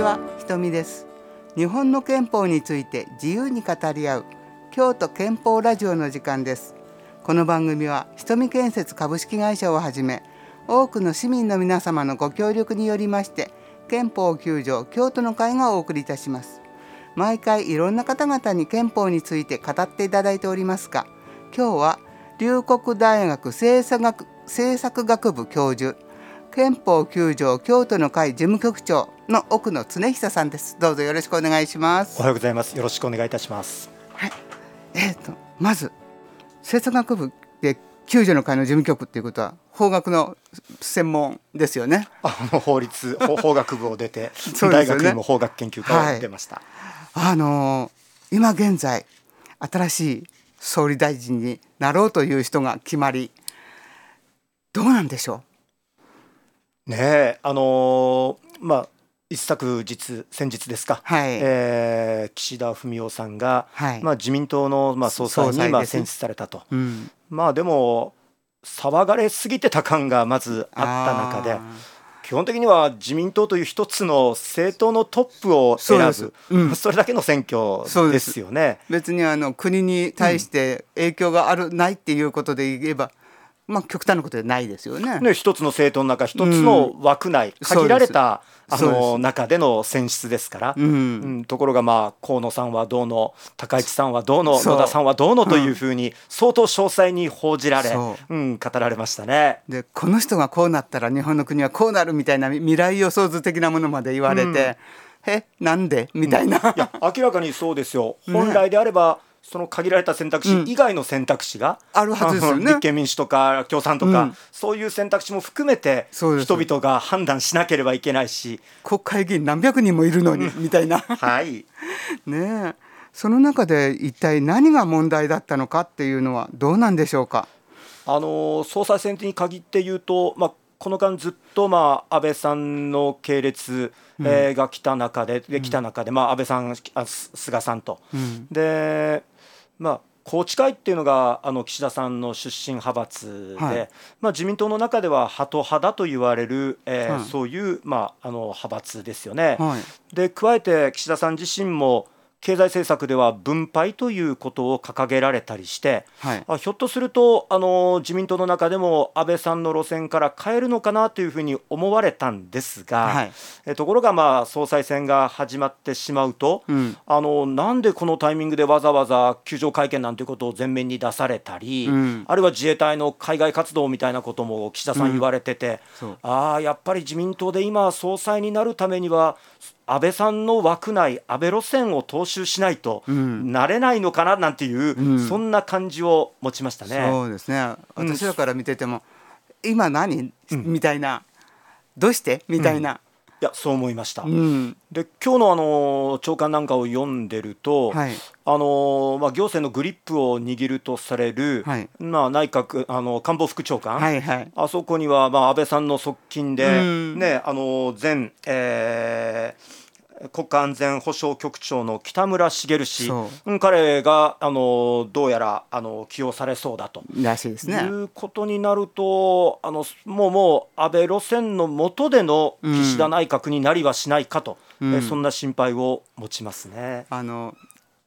ちは、ひとみです。日本の憲法について自由に語り合う京都憲法ラジオの時間です。この番組はひとみ建設株式会社をはじめ多くの市民の皆様のご協力によりまして憲法9条京都の会がお送りいたします。毎回いろんな方々に憲法について語っていただいておりますが、今日は龍谷大学政策学政策学部教授憲法9条京都の会事務局長の奥野恒久さんです。どうぞよろしくお願いします。おはようございます。よろしくお願いいたします。はい。えっ、とまず政策学部で9条の会の事務局っていうことは法学の専門ですよね。あの法律 法法学部を出て、ね大学にも法学研究科を出ました。あのー今現在新しい総理大臣になろうという人が決まりどうなんでしょねえ、あのーまあ一昨日先日ですか。はいえー岸田文雄さんが、はいまあ自民党のまあ総裁にまあ選出されたと。う。うん、まあでも騒がれすぎてた感がまずあった中で。基本的には自民党という一つの政党のトップを選ぶそうん それだけの選挙でそうですすよね。別にあの国に対して影響がある、ないっていうことで言えば、まあ極端なことでないですよね。ね、一つの政党の中一つの枠内、そうです。限られたあの中での選出ですから、うん。うんところがまあ河野さんはどうの高市さんはどうの野田さんはどうのというふうに相当詳細に報じられ、そう。ん、語られましたね。でこの人がこうなったら日本の国はこうなるみたいな未来予想図的なものまで言われて、えなんで？みたいな、いや明らかにそうですよ。本来であれば、その限られた選択肢以外の選択肢が、あるはずですよね。立憲民主とか共産とか、うん。そういう選択肢も含めて人々が判断しなければいけないし、国会議員何百人もいるのに、みたいな。はい、ねえ。その中で一体何が問題だったのかっていうのはどうなんでしょうか？あの総裁選に限って言うと、まあ、この間ずっと、まあ、安倍さんの系列、えーが来た中でで来た中で、まあ、安倍さん菅さんと、うん。で、まあ、宏池会っていうのがあの岸田さんの出身派閥で、はい。まあ、自民党の中ではハト派だと言われる、えーはい。そういう、まあ、あの派閥ですよね。はい。で加えて岸田さん自身も経済政策では分配ということを掲げられたりして、はい。あひょっとするとあの自民党の中でも安倍さんの路線から変えるのかなというふうに思われたんですが、はい。えところがまあ総裁選が始まってしまうと、うん。あのなんでこのタイミングでわざわざ球場会見なんていうことを前面に出されたり、うん。あるいは自衛隊の海外活動みたいなことも岸田さん言われてて、そう。ああやっぱり自民党で今総裁になるためには安倍さんの枠内安倍路線を踏襲しないとん。なれないのかななんていう、うん。そんな感じを持ちましたね。そうですね。うん。私らから見てても、今何、みたいな。どうして？みたいな、いやそう思いました。うん。で今日のあの長官なんかを読んでると、はい。あのまあ、行政のグリップを握るとされる、はい。まあ、内閣あの官房副長官、はいはい。あそこには、まあ、安倍さんの側近で、うん。ね、あの前、えー国家安全保障局長の北村茂氏。そ、う。ん彼があのどうやらあの起用されそうだと。らしいですね。いうことになるとあのもうもう安倍路線の下での岸田内閣になりはしないかと、うん。えそんな心配を持ちますね。あの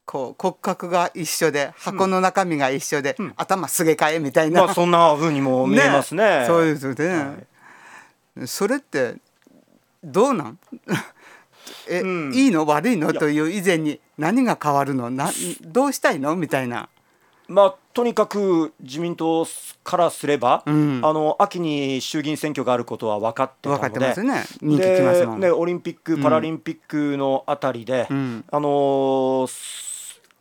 こう骨格が一緒で箱の中身が一緒で、頭すげ替えみたいな、まあそんな風にも見えますね。そうですよね、はい。それってどうなん？え、うん。いいの？悪いの？や。という以前に何が変わるの？などうしたいの？みたいな、まあ、とにかく自民党からすれば、うん。あの秋に衆議院選挙があることは分かってたので分かってますよね。人気きますもん。でね、オリンピック・パラリンピックのあたりで、うん。あの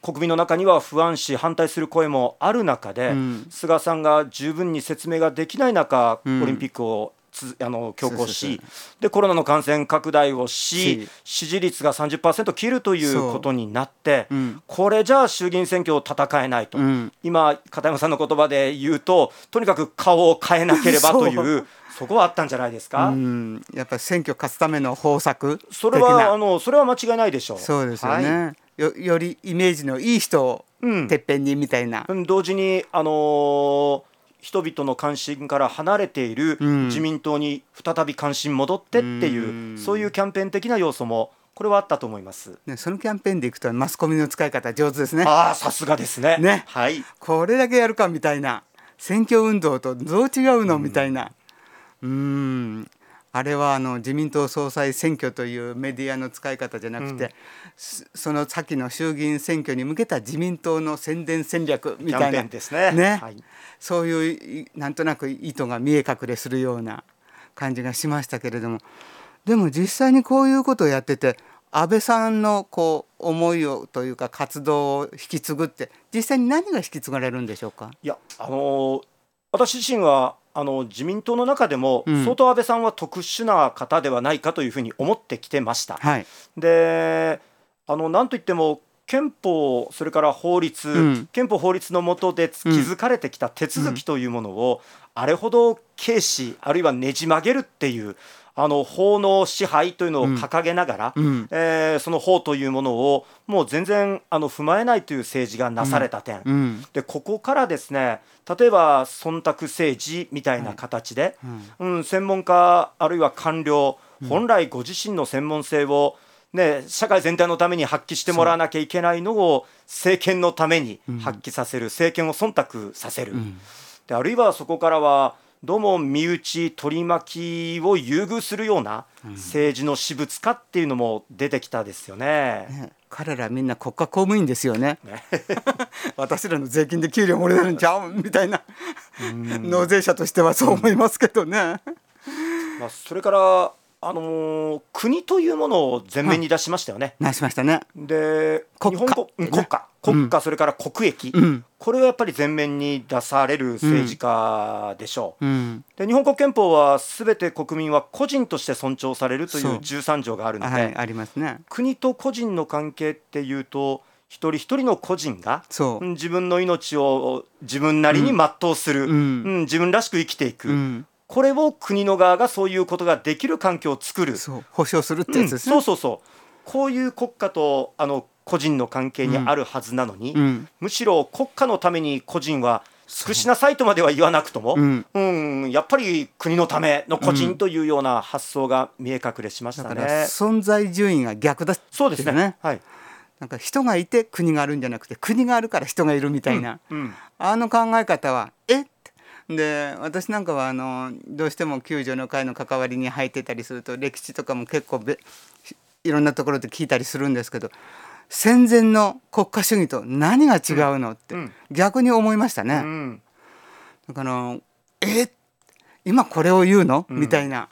国民の中には不安視反対する声もある中で、うん。菅さんが十分に説明ができない中、うん。オリンピックをつあの強行しでコロナの感染拡大をしし。支持率が30%切るということになって、うん。これじゃあ衆議院選挙を戦えないと、うん。今片山さんの言葉で言うととにかく顔を変えなければというそこはあったんじゃないですか？うん。やっぱり選挙勝つための方策それはあのそれは間違いないでしょう。そうですよはい。ね、よよりイメージのいい人をうん。てっぺんにみたいな、うん。同時に、あのー人々の関心から離れているうん自民党に再び関心戻ってっていう、うんそういうキャンペーン的な要素もこれはあったと思います。ね、そのキャンペーンでいくとマスコミの使い方上手ですね。ああさすがですね。ねはい。これだけやるかみたいな選挙運動とどう違うのみたいなうーんあれはあの自民党総裁選挙というメディアの使い方じゃなくて、すその先の衆議院選挙に向けた自民党の宣伝戦略みたいなンですね。ねはい。そういういなんとなく意図が見え隠れするような感じがしましたけれどもでも実際にこういうことをやってて安倍さんのこう思いをというか活動を引き継ぐって実際に何が引き継がれるんでしょうか？いやあのー私自身はあの自民党の中でも、うん。相当安倍さんは特殊な方ではないかというふうに思ってきてました。はい、であのなんといっても憲法それから法律、うん。憲法法律の下で築かれてきた手続きというものを、あれほど軽視あるいはねじ曲げるっていうあの法の支配というのを掲げながら、うん。えーその法というものをもう全然あの踏まえないという政治がなされた点、うん。でここからですね例えば忖度政治みたいな形で、うん。うん、専門家あるいは官僚本来ご自身の専門性を、ね、社会全体のために発揮してもらわなきゃいけないのを政権のために発揮させる、政権を忖度させる、ん。であるいはそこからはどうも身内取り巻きを優遇するような政治の私物化っていうのも出てきたですよね。ね。彼らみんな国家公務員ですよね。ね。私らの税金で給料もらえるんちゃうみたいな。納税者としてはそう思いますけどね。まあ、それから、あのー国というものを前面に出しましたよね。なしましたね。で国家。日本国家。国家、それから国益、うん。これをやっぱり前面に出される政治家でしょう。うん。で日本国憲法はすべて国民は個人として尊重されるといそう。う13条があるので、はいありますね。国と個人の関係っていうと一人一人の個人が自分の命を自分なりに全うする、うん。うん自分らしく生きていく、うん、これを国の側がそういうことができる環境を作る、そう保障するってうんやつですね。そうそうそう。こういう国家とあの個人の関係にあるはずなのに、うん。むしろ国家のために個人は尽くしなさいとまでは言わなくとも、うん。うんやっぱり国のための個人というような発想が見え隠れしましたね。存在順位が逆だそうですね。ねはい。なんか人がいて国があるんじゃなくて国があるから人がいるみたいな、うんあの考え方はえ？っで私なんかはあのどうしても救助の会の関わりに入ってたりすると歴史とかも結構べいろんなところで聞いたりするんですけど戦前の国家主義と何が違うのって、うん。逆に思いましたうね。ん。だからえ今これを言うの、うん。みたいな。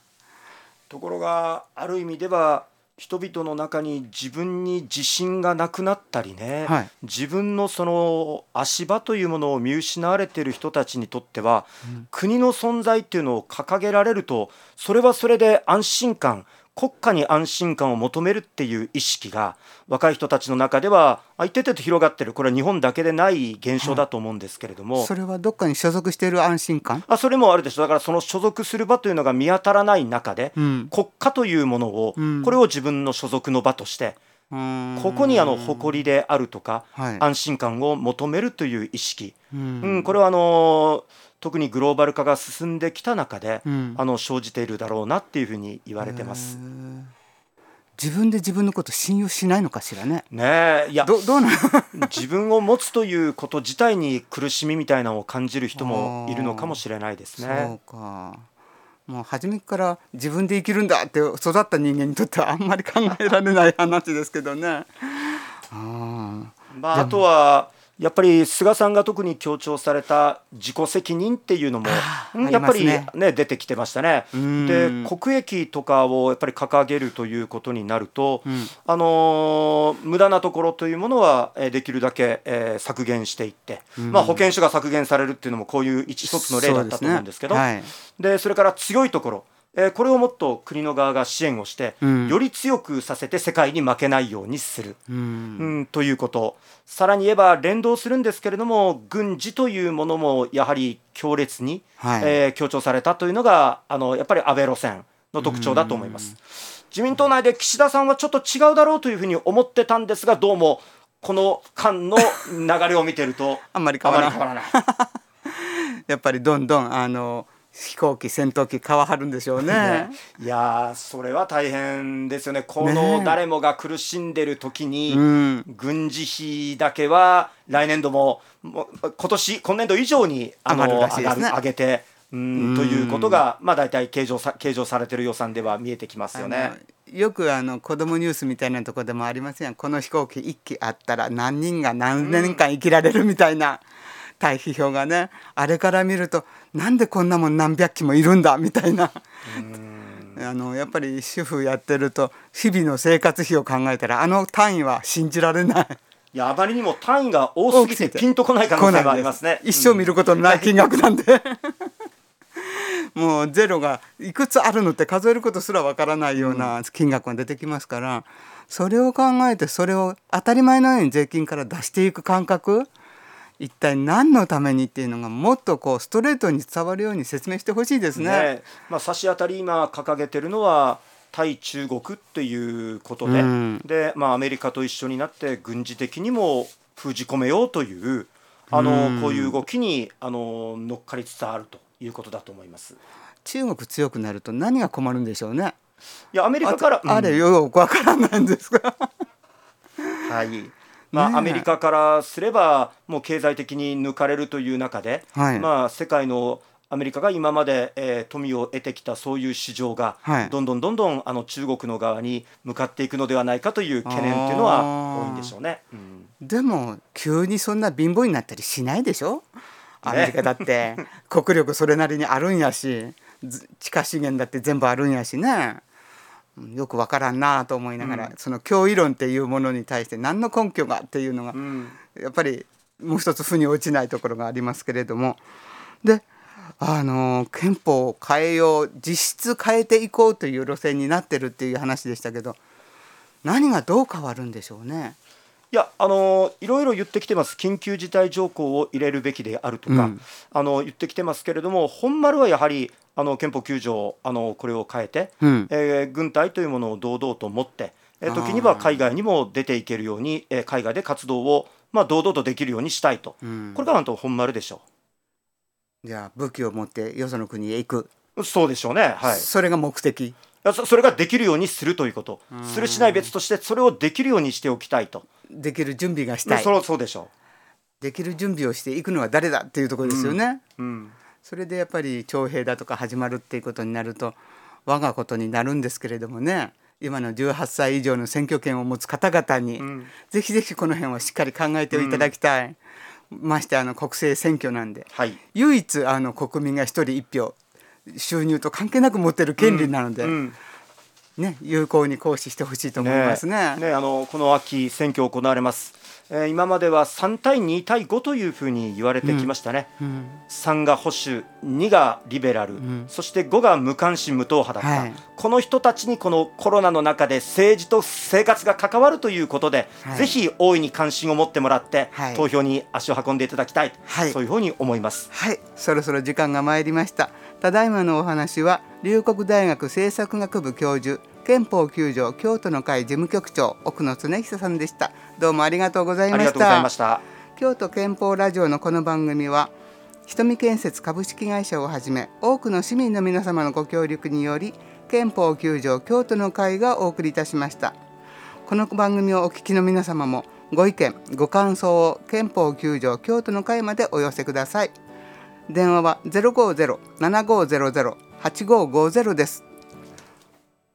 ところがある意味では人々の中に自分に自信がなくなったりね、はい。自分のその足場というものを見失われている人たちにとっては、国の存在っていうのを掲げられるとそれはそれで安心感国家に安心感を求めるっていう意識が若い人たちの中ではあ一定程度広がってる。これは日本だけでない現象だと思うんですけれども、それはどっかに所属している安心感、あそれもあるでしょ。うだからその所属する場というのが見当たらない中で、うん。国家というものを、うん。これを自分の所属の場として、ここにあの誇りであるとか、はい。安心感を求めるという意識、うん。うんこれはあの特にグローバル化が進んできた中で、うんあの生じているだろうなっていうふうに言われてます。自分で自分のこと信用しないのかしらね。ねえいやどどうなの？自分を持つということ自体に苦しみみたいなのを感じる人もいるのかもしれないですね。そうか。もう初めから自分で生きるんだって育った人間にとってはあんまり考えられない話ですけどね。あまあ、あとはやっぱり菅さんが特に強調された自己責任っていうのもやっぱりね出てきてましたね。うん。で国益とかをやっぱり掲げるということになると、うん。あのー無駄なところというものはえーできるだけ、えー削減していって、うん。まあ、保険証が削減されるっていうのもこういう一一つの例だったと思うんですけどそうね。でそれから強いところ、えーこれをもっと国の側が支援をして、うん。より強くさせて世界に負けないようにする。はい。うん。うん、ということ。さらに言えば連動するんですけれども軍事というものもやはり強烈に、はい。えー強調されたというのがあのやっぱり安倍路線の特徴だと思います。自民党内で岸田さんはちょっと違うだろうというふうに思ってたんですがどうもこの間の流れを見てると あんまり変わらない。あまり変わらない。やっぱりどんどんあの飛行機戦闘機買わはるんでしょうね。ね。いやーそれは大変ですよね。こねの誰もが苦しんでる時に、うん。軍事費だけは来年度ももう今年今年度以上にあの上ね。上げてうんということがまあ大体計上さ計上されてる予算では見えてきますよあね。のよくあの子供ニュースみたいなとこでもありますやん。この飛行機1機あったら何人が何年間生きられるみたいな対比表がねあれから見るとなんでこんなもん何百機もいるんだみたいな。あのやっぱり主婦やってると日々の生活費を考えたらあの単位は信じられない。いやあまりにも単位が多すぎてピンとこない可能性がありますね。一生見ることのない金額なんで。もうゼロがいくつあるのって数えることすらわからないような金額が出てきますから、それを考えてそれを当たり前のように税金から出していく感覚一体何のためにっていうのがもっとこうストレートに伝わるように説明してほしいですね。ねまあ、差し当たり今掲げてるのは対中国っていうことで,、うんでまあ、アメリカと一緒になって軍事的にも封じ込めようというあの、うんこういう動きにあの乗っかりつつあるということだと思います。中国強くなると何が困るんでしょうね。いやアメリカからああれうんよくわからないんですが。はいまあ、アメリカからすればもう経済的に抜かれるという中で、はい。まあ、世界のアメリカが今まで、えー富を得てきたそういう市場が、はい。どんどんどんどんあの中国の側に向かっていくのではないかという懸念っていうのは多いんでしょうね。うん。でも急にそんな貧乏になったりしないでしょ？アメリカだって。国力それなりにあるんやしず地下資源だって全部あるんやしね。うんよくわからんなと思いながら、うん。その脅威論っていうものに対して何の根拠がっていうのがうん。やっぱりもう一つ腑に落ちないところがありますけれども。であの憲法を変えよう実質変えていこうという路線になってるっていう話でしたけど何がどう変わるんでしょうね？いやあのいろいろ言ってきてます。緊急事態条項を入れるべきであるとか、うん。あの言ってきてますけれども本丸はやはりあの憲法9条あのこれを変えて、うん。えー軍隊というものを堂々と持って、えー時には海外にも出ていけるように、えー海外で活動を、まあ、堂々とできるようにしたいと、うん。これがなんと本丸でしょじゃあ武器を持ってよその国へ行く、うそうでしょうね。はい。いそれが目的。やそそれができるようにするということ。するしない別としてそれをできるようにしておきたいと、できる準備がしたい。そろそうでしょできる準備をしていくのは誰だっていうところですよね、う、うん、それでやっぱり徴兵だとか始まるっていうことになると我がことになるんですけれどもね今の18歳以上の選挙権を持つ方々に、うん。ぜひぜひこの辺はしっかり考えていただきたい、ましてあの国政選挙なんではい。唯一あの国民が一人一票収入と関係なく持ってる権利なので、うん。ね、有効に行使してほしいと思いますね。ねあのこの秋選挙行われます、えー今までは3対2対5というふうに言われてきましたね、うん。3が保守2がリベラル、ん。そして5が無関心無党派だった、はい。この人たちにこのコロナの中で政治と生活が関わるということで、はい。ぜひ大いに関心を持ってもらって、はい。投票に足を運んでいただきたい、はい。そういうふうに思います。はい、そろそろ時間が参りました。ただいまのお話は龍谷大学政策学部教授憲法9条京都の会事務局長奥野恒久さんでした。どうもありがとうございました。京都憲法ラジオのこの番組は瞳建設株式会社をはじめ多くの市民の皆様のご協力により憲法9条京都の会がお送りいたしましたこの番組をお聞きの皆様もご意見ご感想を憲法9条京都の会までお寄せください電話は050-7500-8550です